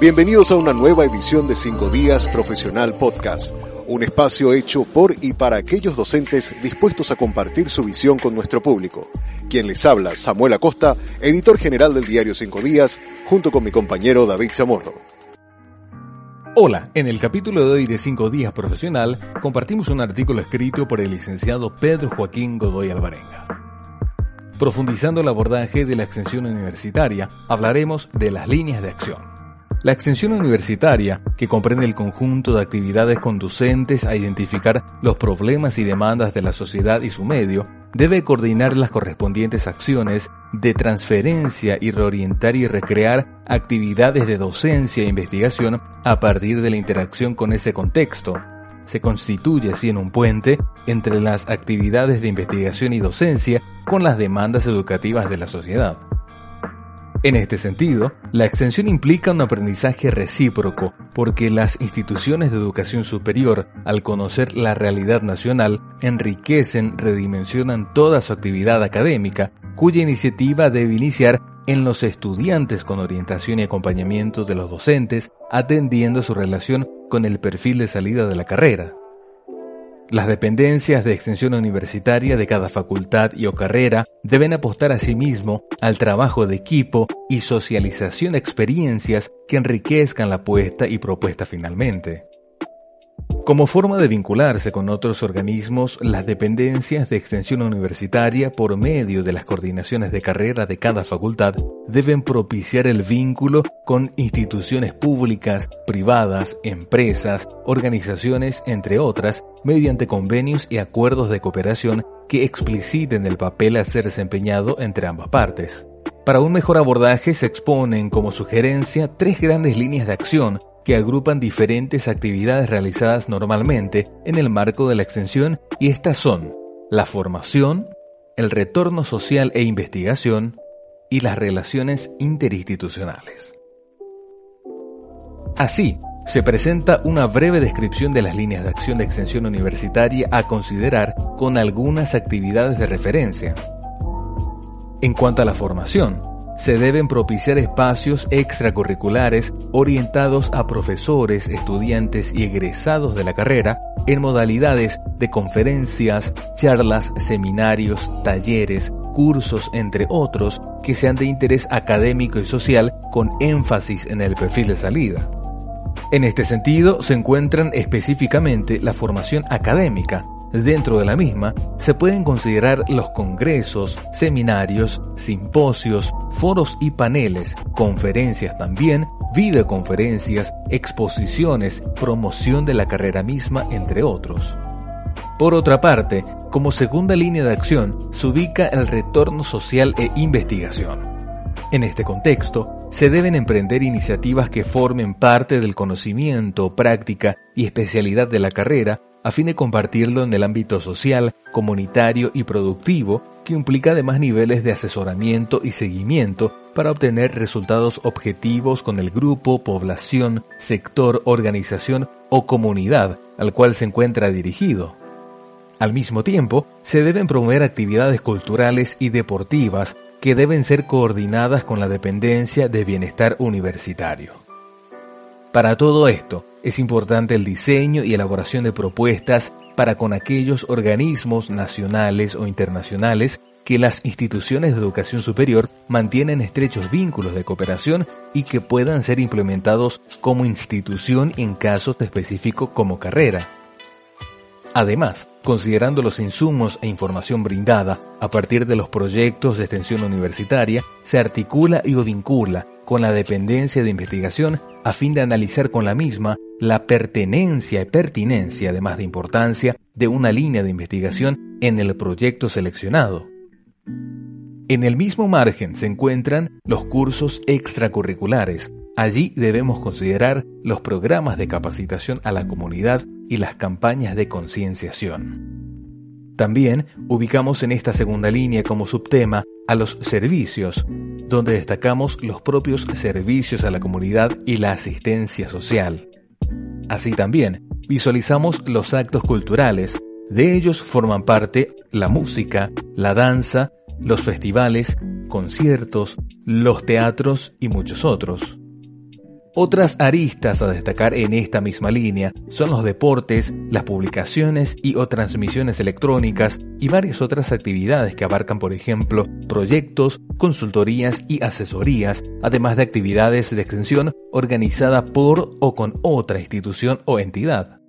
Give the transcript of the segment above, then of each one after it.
Bienvenidos a una nueva edición de 5 Días Profesional Podcast, un espacio hecho por y para aquellos docentes dispuestos a compartir su visión con nuestro público. Quien les habla, Samuel Acosta, editor general del diario 5 Días, junto con mi compañero David Chamorro. Hola, en el capítulo de hoy de 5 Días Profesional compartimos un artículo escrito por el licenciado Pedro Joaquín Godoy Alvarenga. Profundizando el abordaje de la extensión universitaria, hablaremos de las líneas de acción. La extensión universitaria, que comprende el conjunto de actividades conducentes a identificar los problemas y demandas de la sociedad y su medio, debe coordinar las correspondientes acciones de transferencia y reorientar y recrear actividades de docencia e investigación a partir de la interacción con ese contexto. Se constituye así en un puente entre las actividades de investigación y docencia con las demandas educativas de la sociedad. En este sentido, la extensión implica un aprendizaje recíproco, porque las instituciones de educación superior, al conocer la realidad nacional, enriquecen, redimensionan toda su actividad académica, cuya iniciativa debe iniciar en los estudiantes con orientación y acompañamiento de los docentes, atendiendo su relación con el perfil de salida de la carrera. Las dependencias de extensión universitaria de cada facultad y o carrera deben apostar asimismo al trabajo de equipo y socialización de experiencias que enriquezcan la apuesta y propuesta finalmente. Como forma de vincularse con otros organismos, las dependencias de extensión universitaria, por medio de las coordinaciones de carrera de cada facultad, deben propiciar el vínculo con instituciones públicas, privadas, empresas, organizaciones, entre otras, mediante convenios y acuerdos de cooperación que expliciten el papel a ser desempeñado entre ambas partes. Para un mejor abordaje se exponen como sugerencia tres grandes líneas de acción que agrupan diferentes actividades realizadas normalmente en el marco de la extensión y estas son la formación, el retorno social e investigación y las relaciones interinstitucionales. Así, se presenta una breve descripción de las líneas de acción de extensión universitaria a considerar con algunas actividades de referencia. En cuanto a la formación, se deben propiciar espacios extracurriculares orientados a profesores, estudiantes y egresados de la carrera en modalidades de conferencias, charlas, seminarios, talleres, cursos, entre otros, que sean de interés académico y social con énfasis en el perfil de salida. En este sentido se encuentran específicamente la formación académica, Dentro de la misma se pueden considerar los congresos, seminarios, simposios, foros y paneles, conferencias también, videoconferencias, exposiciones, promoción de la carrera misma, entre otros. Por otra parte, como segunda línea de acción se ubica el retorno social e investigación. En este contexto, se deben emprender iniciativas que formen parte del conocimiento, práctica y especialidad de la carrera a fin de compartirlo en el ámbito social, comunitario y productivo, que implica además niveles de asesoramiento y seguimiento para obtener resultados objetivos con el grupo, población, sector, organización o comunidad al cual se encuentra dirigido. Al mismo tiempo, se deben promover actividades culturales y deportivas que deben ser coordinadas con la dependencia de bienestar universitario. Para todo esto, es importante el diseño y elaboración de propuestas para con aquellos organismos nacionales o internacionales que las instituciones de educación superior mantienen estrechos vínculos de cooperación y que puedan ser implementados como institución en casos específicos como carrera. Además, considerando los insumos e información brindada a partir de los proyectos de extensión universitaria, se articula y o vincula con la dependencia de investigación a fin de analizar con la misma la pertenencia y pertinencia, además de importancia, de una línea de investigación en el proyecto seleccionado. En el mismo margen se encuentran los cursos extracurriculares, Allí debemos considerar los programas de capacitación a la comunidad y las campañas de concienciación. También ubicamos en esta segunda línea como subtema a los servicios, donde destacamos los propios servicios a la comunidad y la asistencia social. Así también visualizamos los actos culturales, de ellos forman parte la música, la danza, los festivales, conciertos, los teatros y muchos otros. Otras aristas a destacar en esta misma línea son los deportes, las publicaciones y o transmisiones electrónicas y varias otras actividades que abarcan, por ejemplo, proyectos, consultorías y asesorías, además de actividades de extensión organizada por o con otra institución o entidad.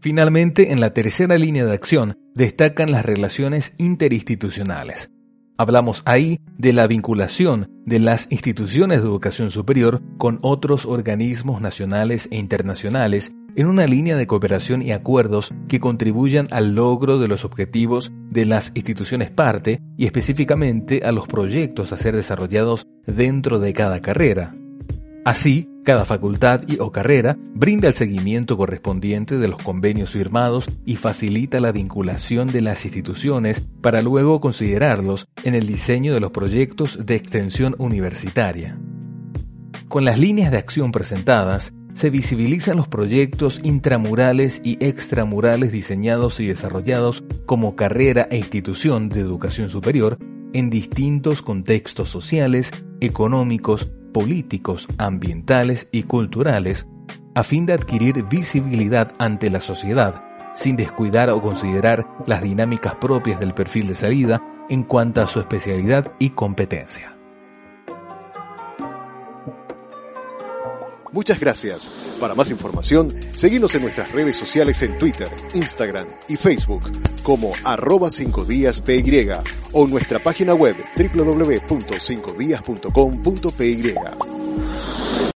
Finalmente, en la tercera línea de acción destacan las relaciones interinstitucionales. Hablamos ahí de la vinculación de las instituciones de educación superior con otros organismos nacionales e internacionales en una línea de cooperación y acuerdos que contribuyan al logro de los objetivos de las instituciones parte y específicamente a los proyectos a ser desarrollados dentro de cada carrera. Así, cada facultad y o carrera brinda el seguimiento correspondiente de los convenios firmados y facilita la vinculación de las instituciones para luego considerarlos en el diseño de los proyectos de extensión universitaria. Con las líneas de acción presentadas, se visibilizan los proyectos intramurales y extramurales diseñados y desarrollados como carrera e institución de educación superior en distintos contextos sociales, económicos, políticos, ambientales y culturales a fin de adquirir visibilidad ante la sociedad, sin descuidar o considerar las dinámicas propias del perfil de salida en cuanto a su especialidad y competencia. Muchas gracias. Para más información, seguimos en nuestras redes sociales en Twitter, Instagram y Facebook como arroba 5 días PY o nuestra página web www.5días.com.py.